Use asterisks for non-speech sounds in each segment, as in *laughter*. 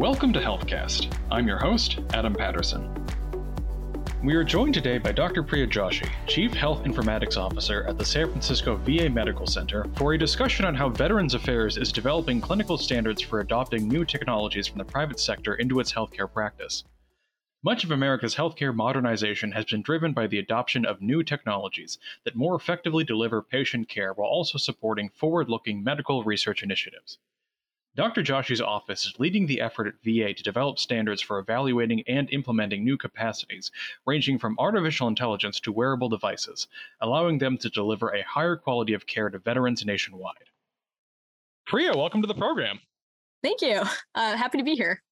Welcome to HealthCast. I'm your host, Adam Patterson. We are joined today by Dr. Priya Joshi, Chief Health Informatics Officer at the San Francisco VA Medical Center, for a discussion on how Veterans Affairs is developing clinical standards for adopting new technologies from the private sector into its healthcare practice. Much of America's healthcare modernization has been driven by the adoption of new technologies that more effectively deliver patient care while also supporting forward looking medical research initiatives. Dr. Joshi's office is leading the effort at VA to develop standards for evaluating and implementing new capacities, ranging from artificial intelligence to wearable devices, allowing them to deliver a higher quality of care to veterans nationwide. Priya, welcome to the program. Thank you. Uh, happy to be here.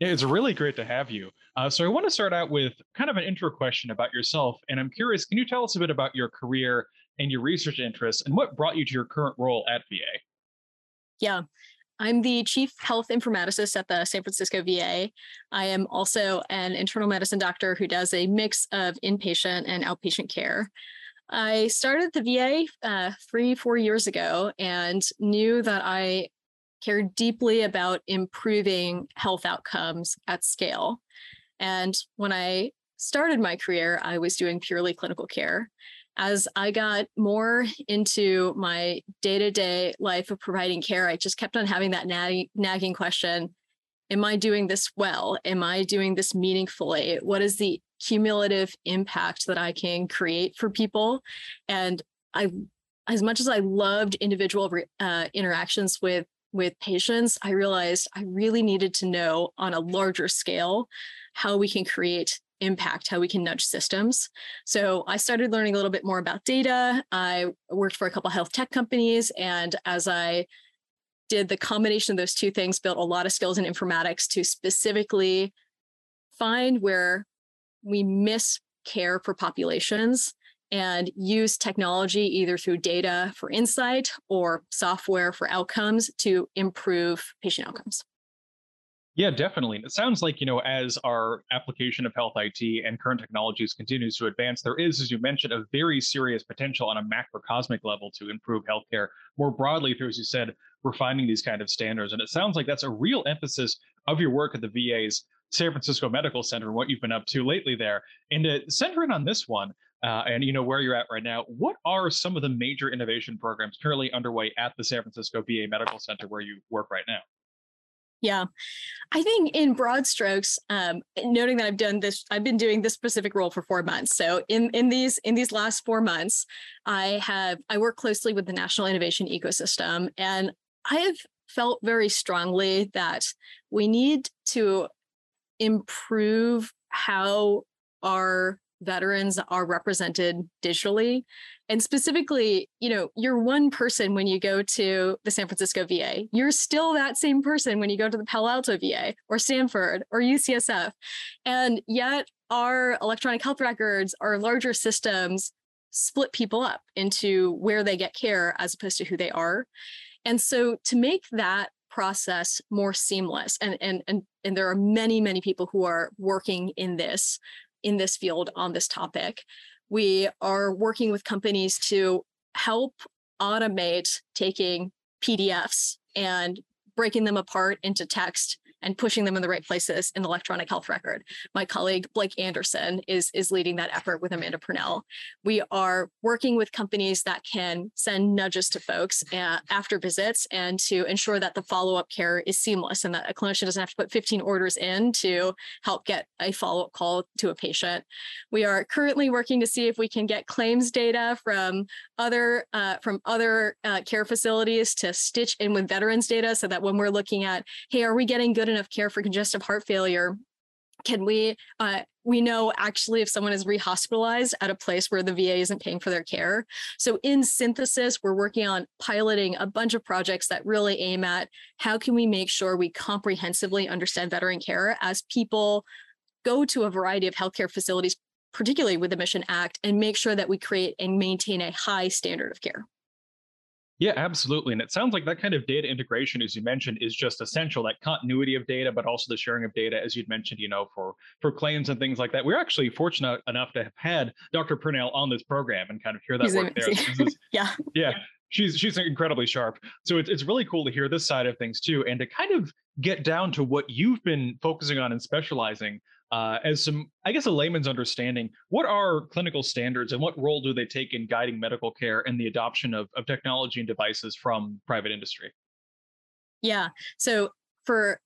It's really great to have you. Uh, so, I want to start out with kind of an intro question about yourself. And I'm curious, can you tell us a bit about your career and your research interests and what brought you to your current role at VA? Yeah. I'm the chief health informaticist at the San Francisco VA. I am also an internal medicine doctor who does a mix of inpatient and outpatient care. I started the VA uh, three, four years ago and knew that I cared deeply about improving health outcomes at scale. And when I started my career, I was doing purely clinical care as I got more into my day to day life of providing care, I just kept on having that nag- nagging question Am I doing this well? Am I doing this meaningfully? What is the cumulative impact that I can create for people? And I, as much as I loved individual uh, interactions with with patients, I realized I really needed to know on a larger scale how we can create impact how we can nudge systems. So I started learning a little bit more about data. I worked for a couple health tech companies. And as I did the combination of those two things, built a lot of skills in informatics to specifically find where we miss care for populations and use technology either through data for insight or software for outcomes to improve patient outcomes. Yeah, definitely. it sounds like, you know, as our application of health IT and current technologies continues to advance, there is, as you mentioned, a very serious potential on a macrocosmic level to improve healthcare more broadly through, as you said, refining these kind of standards. And it sounds like that's a real emphasis of your work at the VA's San Francisco Medical Center and what you've been up to lately there. And to center in on this one, uh, and you know where you're at right now, what are some of the major innovation programs currently underway at the San Francisco VA Medical Center where you work right now? Yeah, I think in broad strokes, um, noting that I've done this, I've been doing this specific role for four months. So in in these in these last four months, I have I work closely with the national innovation ecosystem, and I have felt very strongly that we need to improve how our veterans are represented digitally. And specifically you know you're one person when you go to the san francisco va you're still that same person when you go to the palo alto va or stanford or ucsf and yet our electronic health records our larger systems split people up into where they get care as opposed to who they are. And so to make that process more seamless and and and and there are many many people who are working in this in this field on this topic. We are working with companies to help automate taking PDFs and breaking them apart into text and pushing them in the right places in the electronic health record. My colleague Blake Anderson is, is leading that effort with Amanda Purnell. We are working with companies that can send nudges to folks uh, after visits and to ensure that the follow-up care is seamless and that a clinician doesn't have to put 15 orders in to help get a follow-up call to a patient. We are currently working to see if we can get claims data from other uh, from other uh, care facilities to stitch in with veterans data so that when we're looking at, hey, are we getting good enough care for congestive heart failure can we uh, we know actually if someone is rehospitalized at a place where the va isn't paying for their care. So in synthesis we're working on piloting a bunch of projects that really aim at how can we make sure we comprehensively understand veteran care as people go to a variety of healthcare facilities particularly with the mission act and make sure that we create and maintain a high standard of care yeah, absolutely. And it sounds like that kind of data integration, as you mentioned, is just essential. That continuity of data, but also the sharing of data, as you'd mentioned, you know, for for claims and things like that. We're actually fortunate enough to have had Dr. Purnell on this program and kind of hear that He's work there. Is, *laughs* yeah. Yeah. she's she's incredibly sharp. So it's it's really cool to hear this side of things too, and to kind of get down to what you've been focusing on and specializing uh, as some, I guess, a layman's understanding. What are clinical standards, and what role do they take in guiding medical care and the adoption of of technology and devices from private industry? Yeah. So for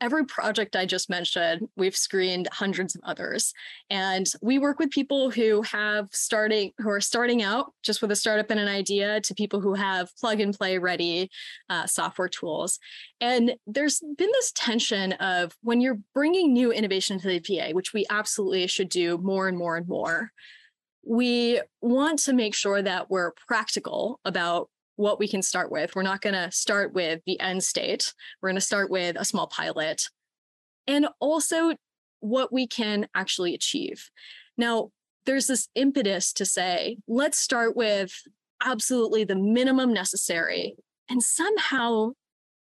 every project I just mentioned, we've screened hundreds of others. And we work with people who have starting who are starting out just with a startup and an idea to people who have plug and play ready uh, software tools. And there's been this tension of when you're bringing new innovation to the VA, which we absolutely should do more and more and more. We want to make sure that we're practical about what we can start with. We're not going to start with the end state. We're going to start with a small pilot and also what we can actually achieve. Now, there's this impetus to say, let's start with absolutely the minimum necessary. And somehow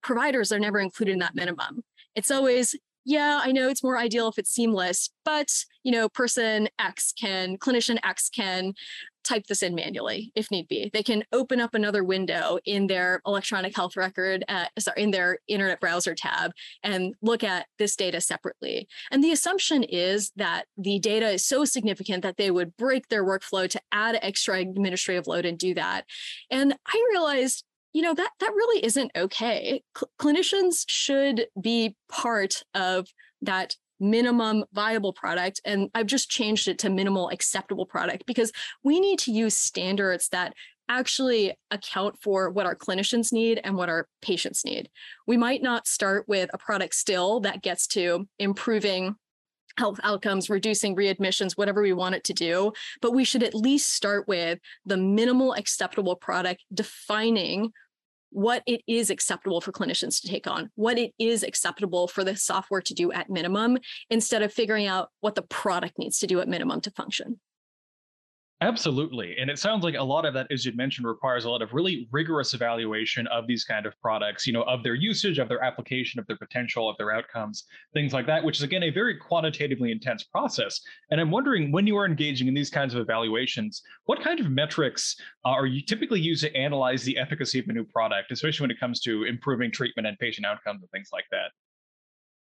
providers are never included in that minimum. It's always, yeah, I know it's more ideal if it's seamless, but you know, person X can, clinician X can type this in manually if need be. They can open up another window in their electronic health record, uh, sorry, in their internet browser tab and look at this data separately. And the assumption is that the data is so significant that they would break their workflow to add extra administrative load and do that. And I realized you know that that really isn't okay Cl- clinicians should be part of that minimum viable product. And I've just changed it to minimal acceptable product because we need to use standards that actually account for what our clinicians need and what our patients need. We might not start with a product still that gets to improving health outcomes, reducing readmissions, whatever we want it to do. But we should at least start with the minimal acceptable product defining what it is acceptable for clinicians to take on, what it is acceptable for the software to do at minimum, instead of figuring out what the product needs to do at minimum to function. Absolutely. And it sounds like a lot of that, as you mentioned, requires a lot of really rigorous evaluation of these kind of products, you know, of their usage, of their application, of their potential, of their outcomes, things like that, which is again a very quantitatively intense process. And I'm wondering when you are engaging in these kinds of evaluations, what kind of metrics uh, are you typically used to analyze the efficacy of a new product, especially when it comes to improving treatment and patient outcomes and things like that?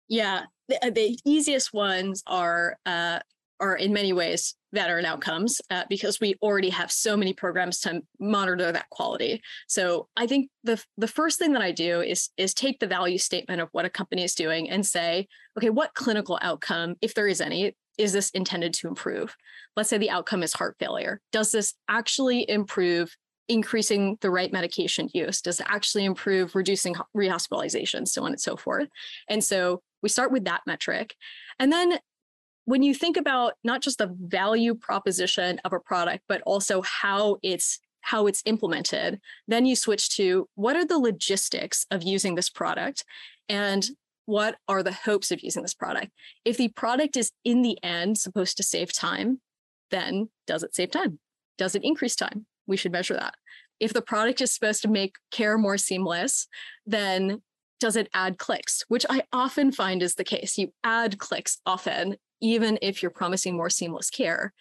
Yeah, the, uh, the easiest ones are uh, are in many ways veteran outcomes uh, because we already have so many programs to monitor that quality. So I think the the first thing that I do is is take the value statement of what a company is doing and say, okay, what clinical outcome, if there is any, is this intended to improve? Let's say the outcome is heart failure. Does this actually improve increasing the right medication use? Does it actually improve reducing rehospitalizations, so on and so forth? And so we start with that metric. And then when you think about not just the value proposition of a product, but also how it's how it's implemented, then you switch to what are the logistics of using this product and what are the hopes of using this product? If the product is in the end supposed to save time, then does it save time? Does it increase time? We should measure that. If the product is supposed to make care more seamless, then does it add clicks? Which I often find is the case. You add clicks often even if you're promising more seamless care.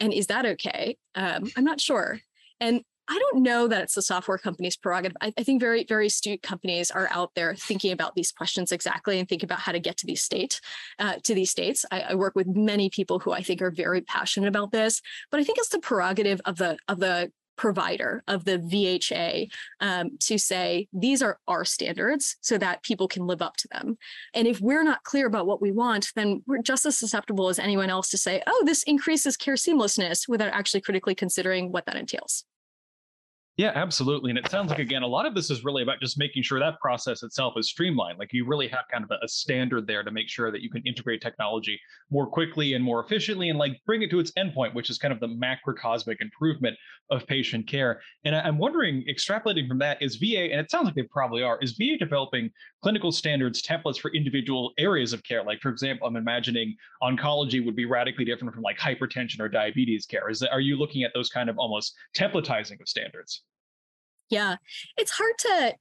And is that okay? Um, I'm not sure. And I don't know that it's the software company's prerogative. I, I, think very, very astute companies are out there thinking about these questions exactly and think about how to get to these state, uh, to these states. I, I, work with many people who I think are very passionate about this, but I think it's the prerogative of the of the provider of the VHA um, to say these are our standards so that people can live up to them. And if we're not clear about what we want, then we're just as susceptible as anyone else to say, oh, this increases care seamlessness without actually critically considering what that entails. Yeah, absolutely. And it sounds like, again, a lot of this is really about just making sure that process itself is streamlined. Like you really have kind of a, standard there to make sure that you can integrate technology more quickly and more efficiently and like bring it to its endpoint, which is kind of the macrocosmic improvement of patient care. And I, I'm wondering, extrapolating from that, is VA, and it sounds like they probably are, is VA developing clinical standards templates for individual areas of care? Like, for example, I'm imagining oncology would be radically different from like hypertension or diabetes care. Is that, are you looking at those kind of almost templatizing of standards? Yeah, it's hard to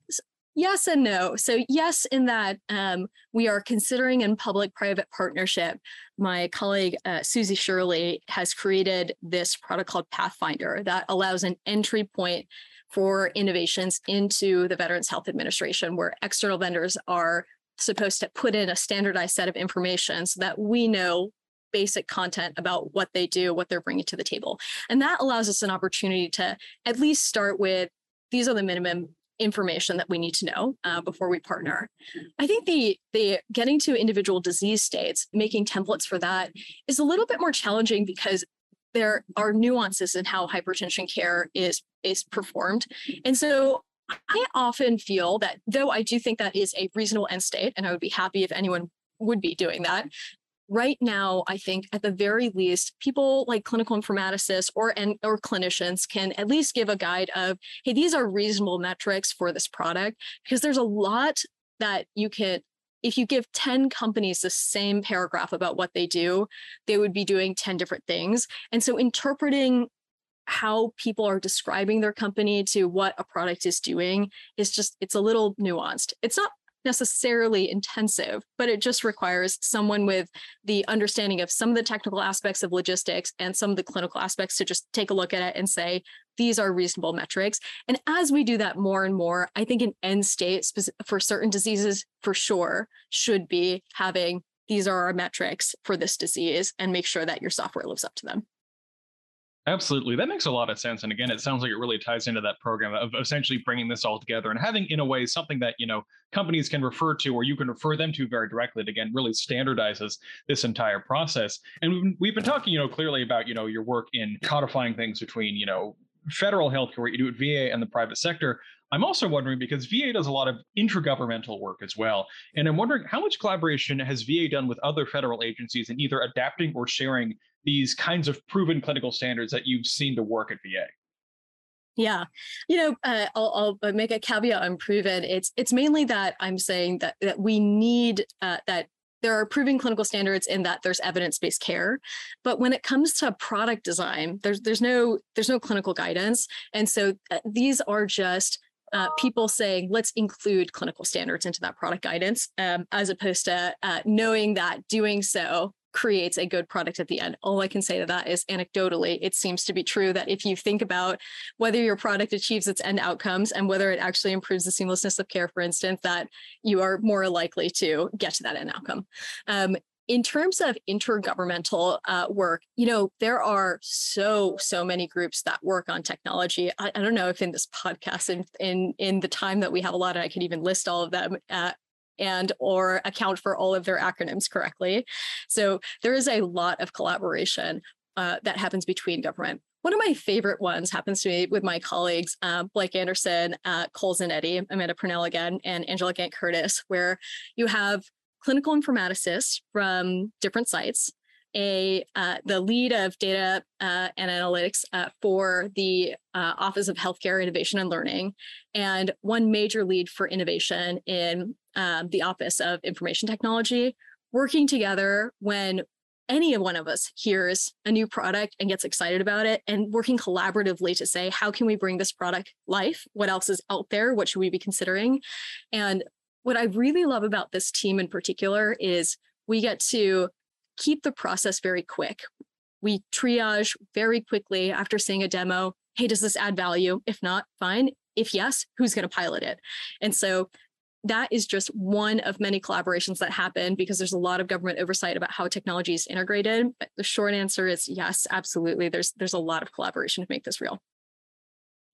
Yes and no. So, yes, in that um, we are considering in public private partnership. My colleague uh, Susie Shirley has created this product called Pathfinder that allows an entry point for innovations into the Veterans Health Administration, where external vendors are supposed to put in a standardized set of information so that we know basic content about what they do, what they're bringing to the table. And that allows us an opportunity to at least start with these are the minimum information that we need to know uh, before we partner. I think the the getting to individual disease states, making templates for that is a little bit more challenging because there are nuances in how hypertension care is is performed. And so I often feel that though I do think that is a reasonable end state, and I would be happy if anyone would be doing that. Right now, I think at the very least, people like clinical informaticists or and or clinicians can at least give a guide of, hey, these are reasonable metrics for this product, because there's a lot that you can if you give 10 companies the same paragraph about what they do, they would be doing 10 different things. And so interpreting how people are describing their company to what a product is doing is just it's a little nuanced it's not necessarily intensive but it just requires someone with the understanding of some of the technical aspects of logistics and some of the clinical aspects to just take a look at it and say these are reasonable metrics and as we do that more and more i think an end state for certain diseases for sure should be having these are our metrics for this disease and make sure that your software lives up to them Absolutely. That makes a lot of sense. And again, it sounds like it really ties into that program of essentially bringing this all together and having, in a way, something that, you know, companies can refer to or you can refer them to very directly. Again really standardizes this entire process. And we've been talking, you know, clearly about, you know, your work in codifying things between, you know, federal healthcare, what you do at VA and the private sector. I'm also wondering because VA does a lot of intergovernmental work as well. And I'm wondering how much collaboration has VA done with other federal agencies in either adapting or sharing these kinds of proven clinical standards that you've seen to work at VA? Yeah, you know, uh, I'll, I'll, make a caveat on proven. It's it's mainly that I'm saying that that we need uh, that there are proven clinical standards in that there's evidence-based care, but when it comes to product design, there's there's no there's no clinical guidance, and so uh, these are just uh, people saying let's include clinical standards into that product guidance um, as opposed to uh, knowing that doing so creates a good product at the end. All I can say to that is anecdotally, it seems to be true that if you think about whether your product achieves its end outcomes and whether it actually improves the seamlessness of care, for instance, that you are more likely to get to that end outcome. Um, in terms of intergovernmental uh, work, you know, there are so, so many groups that work on technology. I, I don't know if in this podcast, in, in, in the time that we have a lot, I could even list all of them. Uh, and or account for all of their acronyms correctly. So there is a lot of collaboration uh, that happens between government. One of my favorite ones happens to me with my colleagues, uh, Blake Anderson, uh, Cole Zanetti, Amanda Purnell again, and Angela Gant Curtis, where you have clinical informaticists from different sites a uh, the lead of data uh, and analytics uh, for the uh, Office of Healthcare Innovation and Learning, and one major lead for innovation in um, the Office of Information Technology, working together when any one of us hears a new product and gets excited about it and working collaboratively to say how can we bring this product life what else is out there what should we be considering and what i really love about this team in particular is we get to keep the process very quick. We triage very quickly after seeing a demo. Hey, does this add value? If not, fine. If yes, who's going to pilot it? And so that is just one of many collaborations that happen because there's a lot of government oversight about how technology is integrated. But the short answer is yes, absolutely. There's there's a lot of collaboration to make this real.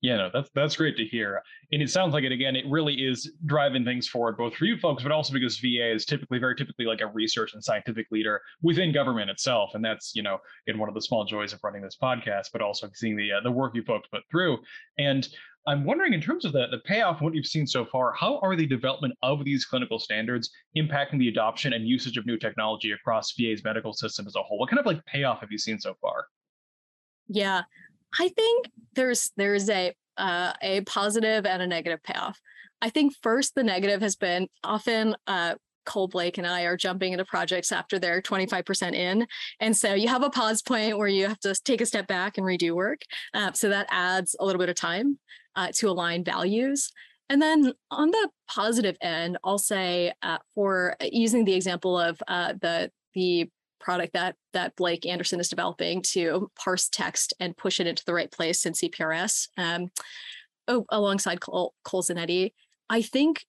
Yeah, no, that's that's great to hear. And it sounds like it again, it really is driving things forward, both for you folks, but also because VA is typically very typically like a research and scientific leader within government itself. And that's, you know, in one of the small joys of running this podcast, but also seeing the uh, the work you folks put through. And I'm wondering, in terms of the, the payoff what you've seen so far, how are the development of these clinical standards impacting the adoption and usage of new technology across VA's medical system as a whole? What kind of like payoff have you seen so far? Yeah, I think there's there's a uh, a positive and a negative payoff. I think first the negative has been often uh, Cole Blake and I are jumping into projects after they're 25% in. And so you have a pause point where you have to take a step back and redo work. Uh, so that adds a little bit of time uh, to align values. And then on the positive end, I'll say uh, for using the example of uh, the the product that that Blake Anderson is developing to parse text and push it into the right place in CPRS um, alongside Zanetti. I think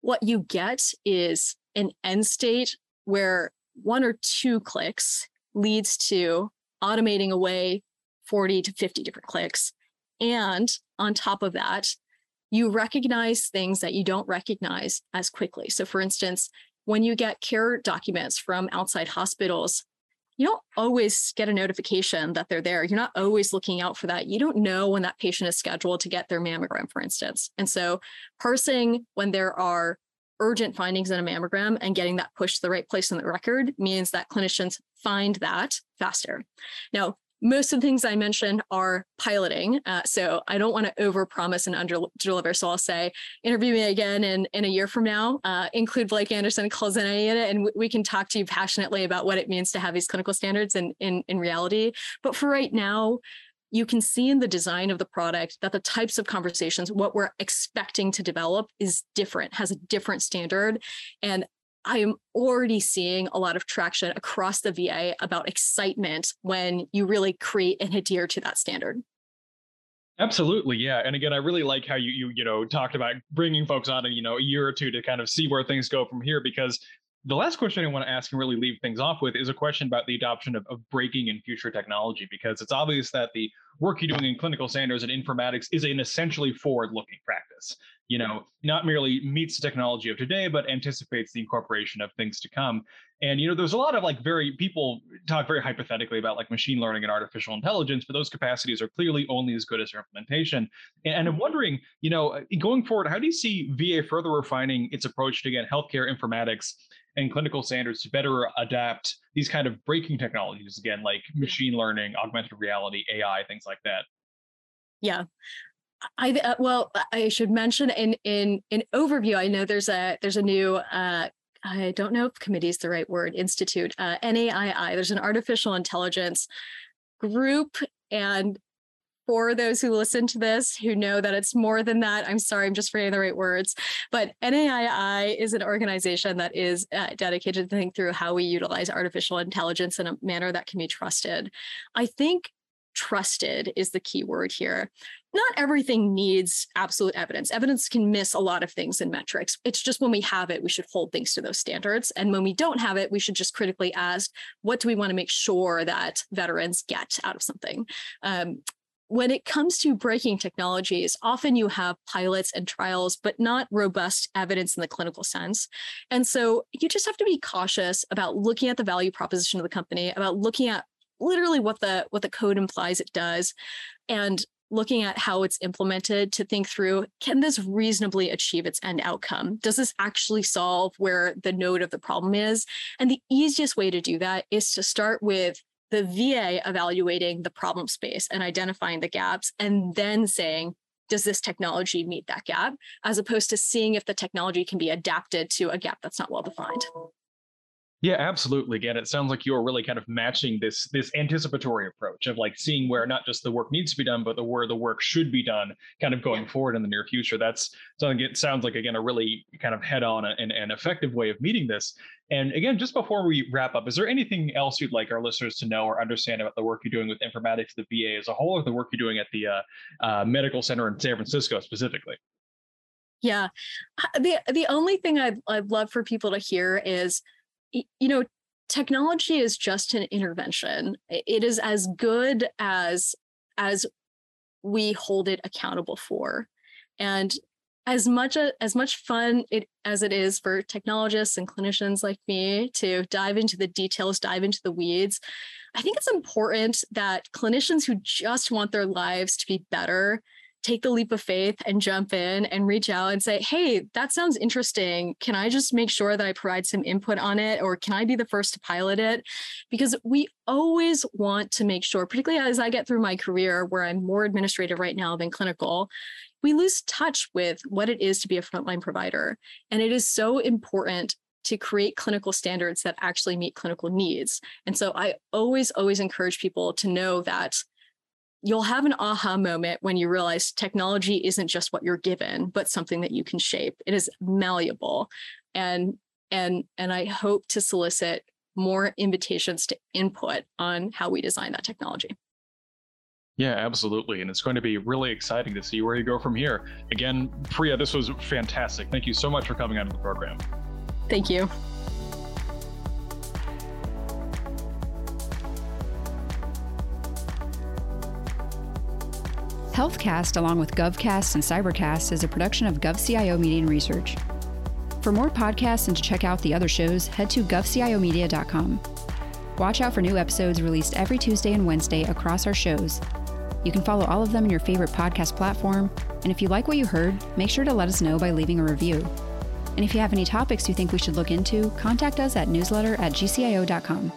what you get is an end state where one or two clicks leads to automating away 40 to 50 different clicks. And on top of that, you recognize things that you don't recognize as quickly. So, for instance, when you get care documents from outside hospitals, you don't always get a notification that they're there. You're not always looking out for that. You don't know when that patient is scheduled to get their mammogram, for instance. And so, parsing when there are urgent findings in a mammogram and getting that pushed to the right place in the record means that clinicians find that faster. Now, most of the things I mentioned are piloting. Uh, so I don't want to overpromise and under deliver. So I'll say, interview me again in, in a year from now, uh, include Blake Anderson and Cole Zanetti in and we can talk to you passionately about what it means to have these clinical standards in, in, in reality. But for right now, you can see in the design of the product that the types of conversations, what we're expecting to develop is different, has a different standard. And I am already seeing a lot of traction across the VA about excitement when you really create and adhere to that standard. Absolutely, yeah. And again, I really like how you you you know talked about bringing folks on in you know a year or two to kind of see where things go from here because the last question I want to ask and really leave things off with is a question about the adoption of, of breaking in future technology, because it's obvious that the work you're doing in clinical standards and informatics is an essentially forward-looking practice. You know, not merely meets the technology of today, but anticipates the incorporation of things to come. And you know, there's a lot of like very people talk very hypothetically about like machine learning and artificial intelligence, but those capacities are clearly only as good as their implementation. And, I'm wondering, you know, uh, going forward, how do you see VA further refining its approach to again healthcare informatics and clinical standards to better adapt these kind of breaking technologies again like machine learning augmented reality ai things like that yeah i uh, well i should mention in in in overview i know there's a there's a new uh I don't know if committee is the right word, institute, uh, NAII. There's an artificial intelligence group and for those who listen to this who know that it's more than that. I'm sorry, I'm just forgetting the right words. But NAII is an organization that is uh, dedicated to think through how we utilize artificial intelligence in a manner that can be trusted. I think trusted is the key word here. Not everything needs absolute evidence. Evidence can miss a lot of things in metrics. It's just when we have it, we should hold things to those standards. And when we don't have it, we should just critically ask, what do we want to make sure that veterans get out of something? Um, when it comes to breaking technologies, often you have pilots and trials, but not robust evidence in the clinical sense. And so you just have to be cautious about looking at the value proposition of the company, about looking at literally what the what the code implies it does, and looking at how it's implemented to think through can this reasonably achieve its end outcome does this actually solve where the node of the problem is and the easiest way to do that is to start with the VA evaluating the problem space and identifying the gaps and then saying, does this technology meet that gap? As opposed to seeing if the technology can be adapted to a gap that's not well defined. Yeah, absolutely. Again, it sounds like you're really kind of matching this this anticipatory approach of like seeing where not just the work needs to be done, but the where the work should be done, kind of going forward in the near future. That's something. It sounds like again a really kind of head on and, and effective way of meeting this. And again, just before we wrap up, is there anything else you'd like our listeners to know or understand about the work you're doing with informatics, the VA as a whole, or the work you're doing at the uh, uh, medical center in San Francisco specifically? Yeah, the the only thing I'd I'd love for people to hear is you know, technology is just an intervention. It is as good as as we hold it accountable for. And as much uh, as much fun it as it is for technologists and clinicians like me to dive into the details, dive into the weeds, I think it's important that clinicians who just want their lives to be better take the leap of faith and jump in and reach out and say, hey, that sounds interesting. Can I just make sure that I provide some input on it? Or can I be the first to pilot it? Because we always want to make sure, particularly as I get through my career where I'm more administrative right now than clinical, we lose touch with what it is to be a frontline provider. And it is so important to create clinical standards that actually meet clinical needs. And so I always, always encourage people to know that you'll have an aha moment when you realize technology isn't just what you're given, but something that you can shape. It is malleable. And and and I hope to solicit more invitations to input on how we design that technology. Yeah, absolutely. And it's going to be really exciting to see where you go from here. Again, Priya, this was fantastic. Thank you so much for coming on to the program. Thank you. HealthCast, along with GovCast and Cybercast, is a production of GovCIO Media and Research. For more podcasts and to check out the other shows, head to govciomedia.com. Watch out for new episodes released every Tuesday and Wednesday across our shows. You can follow all of them in your favorite podcast platform, and if you like what you heard, make sure to let us know by leaving a review. And if you have any topics you think we should look into, contact us at newsletter at gcio.com.